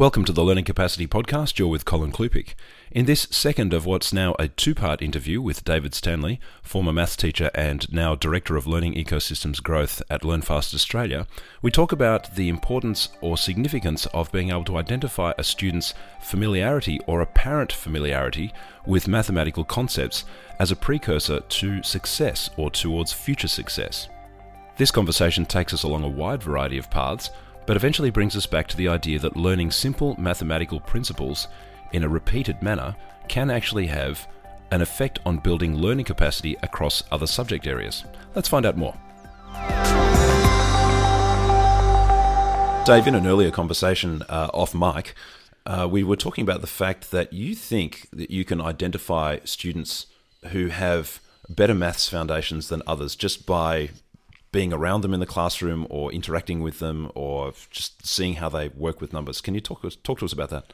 Welcome to the Learning Capacity Podcast. You're with Colin Klupik. In this second of what's now a two part interview with David Stanley, former maths teacher and now Director of Learning Ecosystems Growth at LearnFast Australia, we talk about the importance or significance of being able to identify a student's familiarity or apparent familiarity with mathematical concepts as a precursor to success or towards future success. This conversation takes us along a wide variety of paths but eventually brings us back to the idea that learning simple mathematical principles in a repeated manner can actually have an effect on building learning capacity across other subject areas. Let's find out more. Dave, in an earlier conversation uh, off mic, uh, we were talking about the fact that you think that you can identify students who have better maths foundations than others just by being around them in the classroom or interacting with them or just seeing how they work with numbers. Can you talk talk to us about that?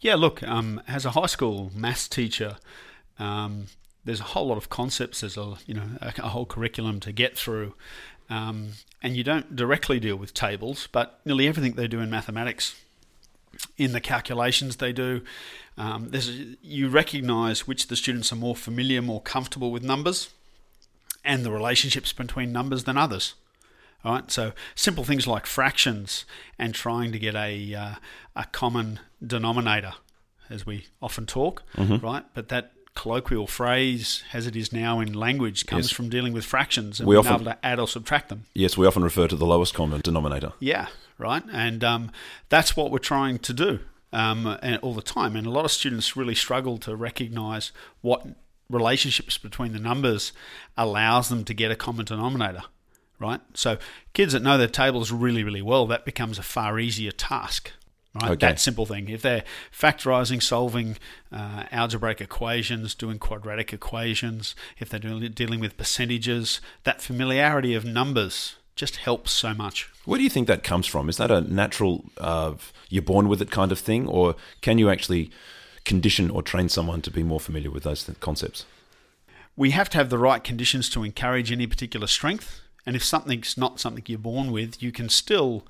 Yeah, look, um, as a high school maths teacher, um, there's a whole lot of concepts. There's a you know a, a whole curriculum to get through, um, and you don't directly deal with tables, but nearly everything they do in mathematics, in the calculations they do, um, there's you recognise which the students are more familiar, more comfortable with numbers and the relationships between numbers than others. All right, so simple things like fractions and trying to get a uh, a common denominator, as we often talk, mm-hmm. right? But that colloquial phrase, as it is now in language, comes yes. from dealing with fractions and we being often, able to add or subtract them. Yes, we often refer to the lowest common denominator. Yeah, right, and um, that's what we're trying to do. Um, and all the time, and a lot of students really struggle to recognise what relationships between the numbers allows them to get a common denominator, right? So kids that know their tables really, really well, that becomes a far easier task. Right, okay. that simple thing. If they're factorizing, solving uh, algebraic equations, doing quadratic equations, if they're doing, dealing with percentages, that familiarity of numbers just helps so much. Where do you think that comes from? Is that a natural, uh, you're born with it kind of thing, or can you actually condition or train someone to be more familiar with those concepts? We have to have the right conditions to encourage any particular strength. And if something's not something you're born with, you can still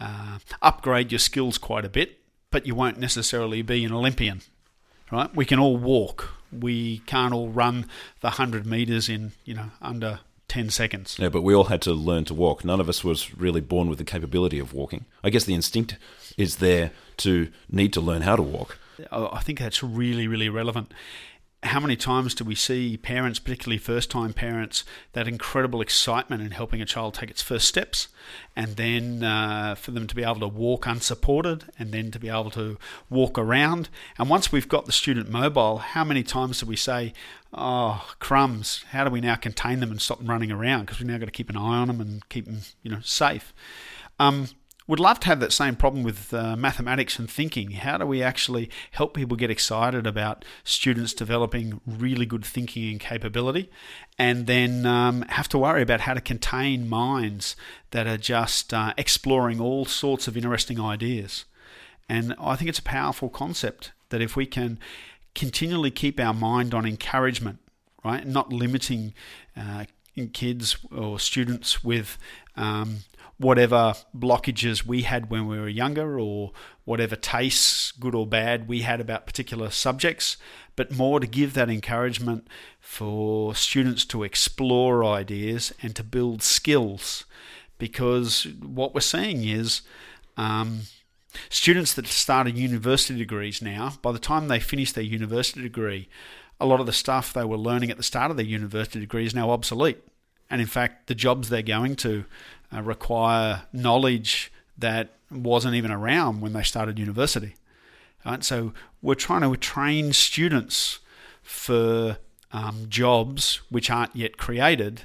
uh, upgrade your skills quite a bit, but you won't necessarily be an Olympian. Right? We can all walk. We can't all run the 100 meters in, you know, under 10 seconds. Yeah, but we all had to learn to walk. None of us was really born with the capability of walking. I guess the instinct is there to need to learn how to walk. I think that's really, really relevant. How many times do we see parents, particularly first time parents, that incredible excitement in helping a child take its first steps, and then uh, for them to be able to walk unsupported, and then to be able to walk around? And once we've got the student mobile, how many times do we say, oh crumbs how do we now contain them and stop them running around because we've now got to keep an eye on them and keep them you know safe um, would love to have that same problem with uh, mathematics and thinking. How do we actually help people get excited about students developing really good thinking and capability, and then um, have to worry about how to contain minds that are just uh, exploring all sorts of interesting ideas? And I think it's a powerful concept that if we can continually keep our mind on encouragement, right, not limiting uh, kids or students with um, whatever blockages we had when we were younger or whatever tastes, good or bad, we had about particular subjects, but more to give that encouragement for students to explore ideas and to build skills. Because what we're seeing is um, students that started university degrees now, by the time they finish their university degree, a lot of the stuff they were learning at the start of their university degree is now obsolete. And in fact, the jobs they're going to uh, require knowledge that wasn't even around when they started university. Right? So we're trying to train students for um, jobs which aren't yet created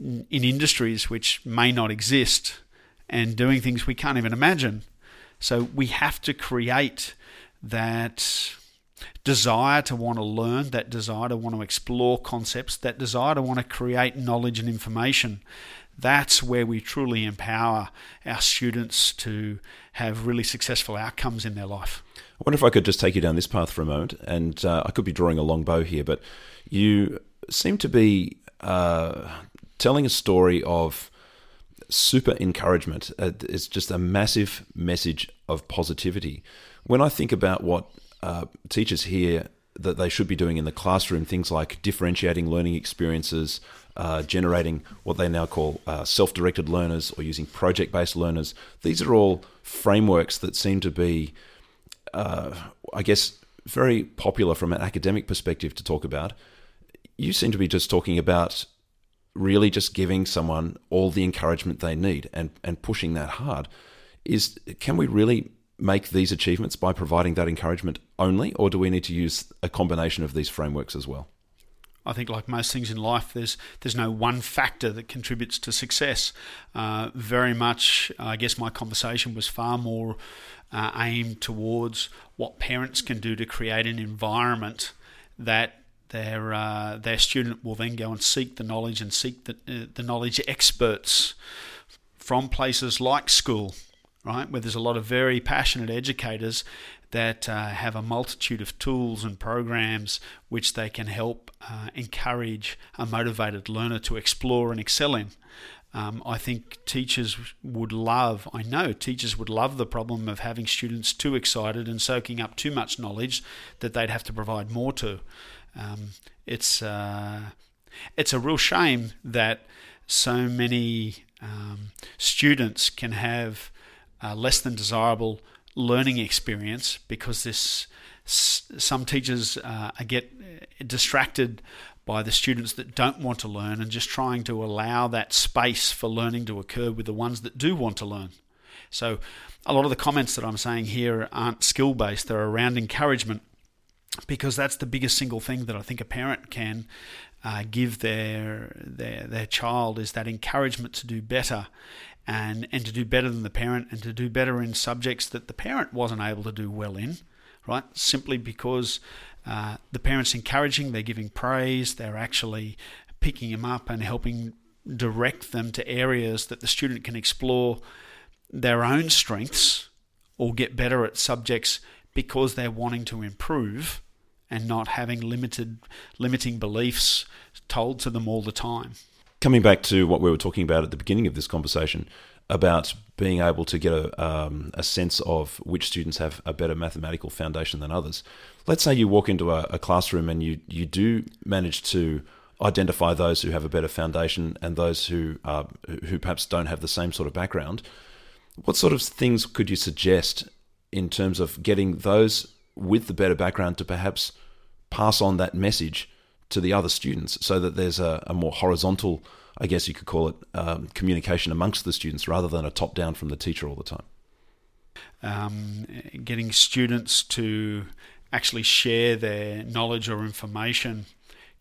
in industries which may not exist and doing things we can't even imagine. So we have to create that desire to want to learn, that desire to want to explore concepts, that desire to want to create knowledge and information that's where we truly empower our students to have really successful outcomes in their life. I wonder if I could just take you down this path for a moment, and uh, I could be drawing a long bow here, but you seem to be uh, telling a story of super encouragement. Uh, it's just a massive message of positivity. When I think about what uh, teachers hear that they should be doing in the classroom, things like differentiating learning experiences, uh, generating what they now call uh, self directed learners or using project based learners. These are all frameworks that seem to be, uh, I guess, very popular from an academic perspective to talk about. You seem to be just talking about really just giving someone all the encouragement they need and, and pushing that hard. Is can we really make these achievements by providing that encouragement only, or do we need to use a combination of these frameworks as well? I think, like most things in life, there's there's no one factor that contributes to success. Uh, very much, I guess, my conversation was far more uh, aimed towards what parents can do to create an environment that their uh, their student will then go and seek the knowledge and seek the uh, the knowledge experts from places like school, right, where there's a lot of very passionate educators that uh, have a multitude of tools and programs which they can help uh, encourage a motivated learner to explore and excel in. Um, I think teachers would love, I know teachers would love the problem of having students too excited and soaking up too much knowledge that they'd have to provide more to. Um, it's, uh, it's a real shame that so many um, students can have uh, less than desirable learning experience because this some teachers uh, get distracted by the students that don't want to learn and just trying to allow that space for learning to occur with the ones that do want to learn. So, a lot of the comments that I'm saying here aren't skill based, they're around encouragement because that's the biggest single thing that I think a parent can uh, give their, their, their child is that encouragement to do better and, and to do better than the parent and to do better in subjects that the parent wasn't able to do well in, right? Simply because uh, the parent's encouraging, they're giving praise, they're actually picking them up and helping direct them to areas that the student can explore their own strengths or get better at subjects because they're wanting to improve and not having limited limiting beliefs told to them all the time. Coming back to what we were talking about at the beginning of this conversation about being able to get a, um, a sense of which students have a better mathematical foundation than others. Let's say you walk into a, a classroom and you, you do manage to identify those who have a better foundation and those who uh, who perhaps don't have the same sort of background. What sort of things could you suggest in terms of getting those with the better background to perhaps pass on that message to the other students so that there's a, a more horizontal, I guess you could call it, um, communication amongst the students rather than a top down from the teacher all the time? Um, getting students to actually share their knowledge or information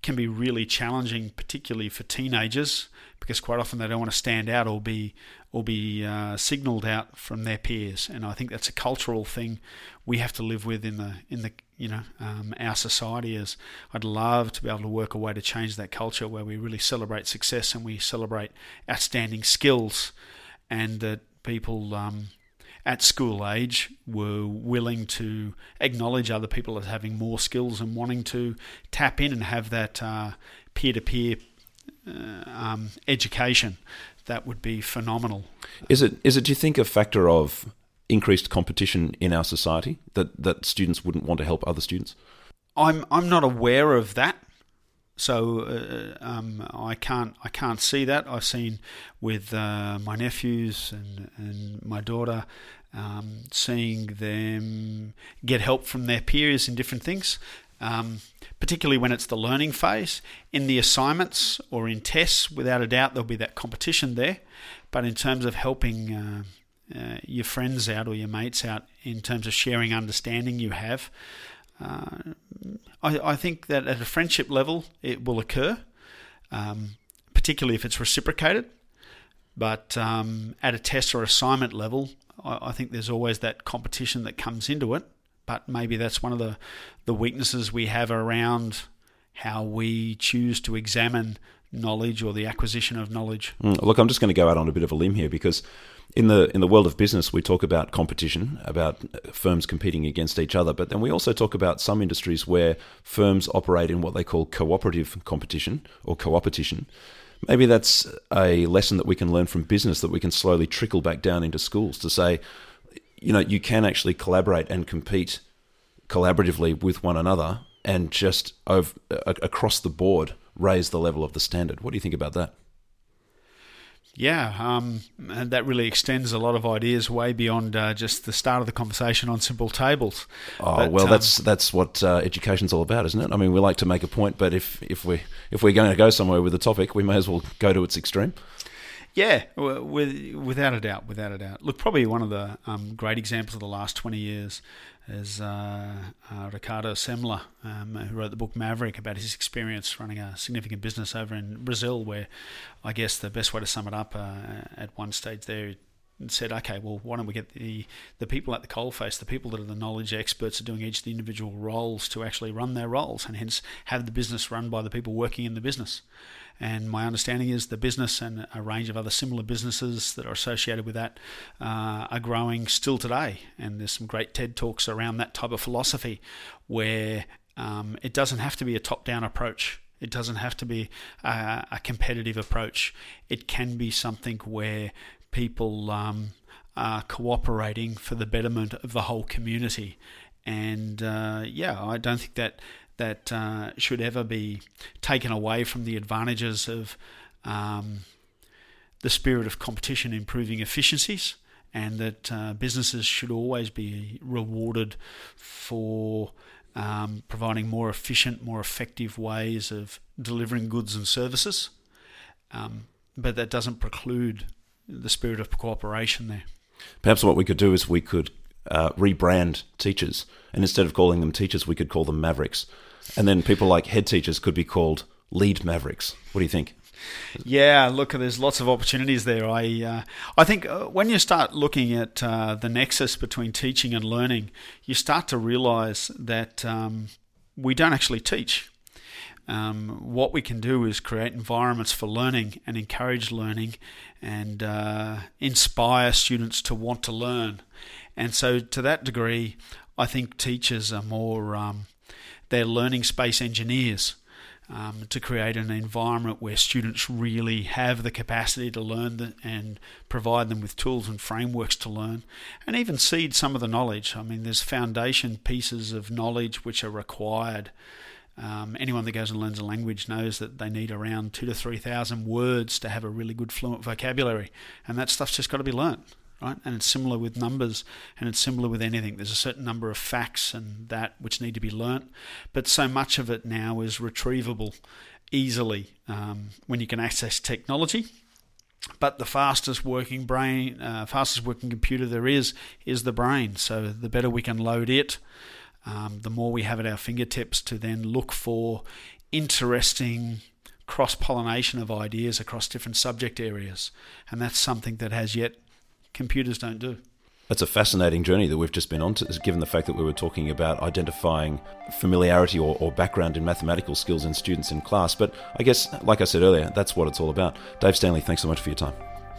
can be really challenging, particularly for teenagers, because quite often they don't want to stand out or be or be uh, signalled out from their peers. And I think that's a cultural thing we have to live with in the in the you know um, our society. Is I'd love to be able to work a way to change that culture where we really celebrate success and we celebrate outstanding skills, and that people. Um, at school age were willing to acknowledge other people as having more skills and wanting to tap in and have that peer to peer education that would be phenomenal. Is it? Is it? Do you think a factor of increased competition in our society that that students wouldn't want to help other students? I'm I'm not aware of that, so uh, um, I can't I can't see that. I've seen with uh, my nephews and and my daughter. Um, seeing them get help from their peers in different things, um, particularly when it's the learning phase. In the assignments or in tests, without a doubt, there'll be that competition there. But in terms of helping uh, uh, your friends out or your mates out, in terms of sharing understanding you have, uh, I, I, think that at a friendship level, it will occur, um, particularly if it's reciprocated. But um, at a test or assignment level, I, I think there's always that competition that comes into it but maybe that's one of the, the weaknesses we have around how we choose to examine knowledge or the acquisition of knowledge. Mm, look, I'm just going to go out on a bit of a limb here because in the in the world of business we talk about competition, about firms competing against each other, but then we also talk about some industries where firms operate in what they call cooperative competition or coopetition, maybe that's a lesson that we can learn from business that we can slowly trickle back down into schools to say, you know, you can actually collaborate and compete collaboratively with one another and just over, across the board raise the level of the standard. What do you think about that? Yeah, um, and that really extends a lot of ideas way beyond uh, just the start of the conversation on simple tables. Oh but, well, um, that's that's what uh, education's all about, isn't it? I mean, we like to make a point, but if if we if we're going to go somewhere with a topic, we may as well go to its extreme. Yeah, with, without a doubt, without a doubt. Look, probably one of the um, great examples of the last 20 years is uh, uh, Ricardo Semler, um, who wrote the book Maverick about his experience running a significant business over in Brazil, where I guess the best way to sum it up uh, at one stage there said, okay, well, why don't we get the, the people at the coalface, the people that are the knowledge experts are doing each of the individual roles to actually run their roles and hence have the business run by the people working in the business. And my understanding is the business and a range of other similar businesses that are associated with that uh, are growing still today. And there's some great TED talks around that type of philosophy where um, it doesn't have to be a top down approach. It doesn't have to be a, a, competitive approach. It can be something where people um, are cooperating for the betterment of the whole community. And uh, yeah, I don't think that that uh, should ever be taken away from the advantages of um, the spirit of competition improving efficiencies, and that uh, businesses should always be rewarded for um, providing more efficient, more effective ways of delivering goods and services. Um, but that doesn't preclude the spirit of cooperation there. Perhaps what we could do is we could uh, rebrand teachers, and instead of calling them teachers, we could call them mavericks. And then people like head teachers could be called lead mavericks. What do you think? Yeah, look, there's lots of opportunities there. I uh, I think uh, when you start looking at uh, the nexus between teaching and learning, you start to realise that um, we don't actually teach. Um, what we can do is create environments for learning and encourage learning and uh, inspire students to want to learn. And so, to that degree, I think teachers are more um, they're learning space engineers um, to create an environment where students really have the capacity to learn the, and provide them with tools and frameworks to learn and even seed some of the knowledge. I mean, there's foundation pieces of knowledge which are required. Um, anyone that goes and learns a language knows that they need around two to three thousand words to have a really good fluent vocabulary, and that stuff's just got to be learnt right? And it's similar with numbers and it's similar with anything. There's a certain number of facts and that which need to be learnt, but so much of it now is retrievable easily um, when you can access technology. But the fastest working brain, uh, fastest working computer there is, is the brain. So the better we can load it, um, the more we have at our fingertips to then look for interesting cross pollination of ideas across different subject areas. And that's something that has yet computers don't do. That's a fascinating journey that we've just been on, to, given the fact that we were talking about identifying familiarity or, or, background in mathematical skills in students in class. But I guess, like I said earlier, that's what it's all about. Dave Stanley, thanks so much for your time.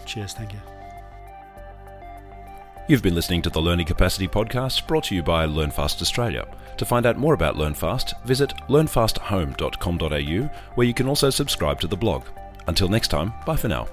Cheers, thank you. You've been listening to the Learning Capacity Podcast brought to you by LearnFast Australia. To find out more about LearnFast, visit learnfasthome.com.au, where you can also subscribe to the blog. Until next time, bye for now.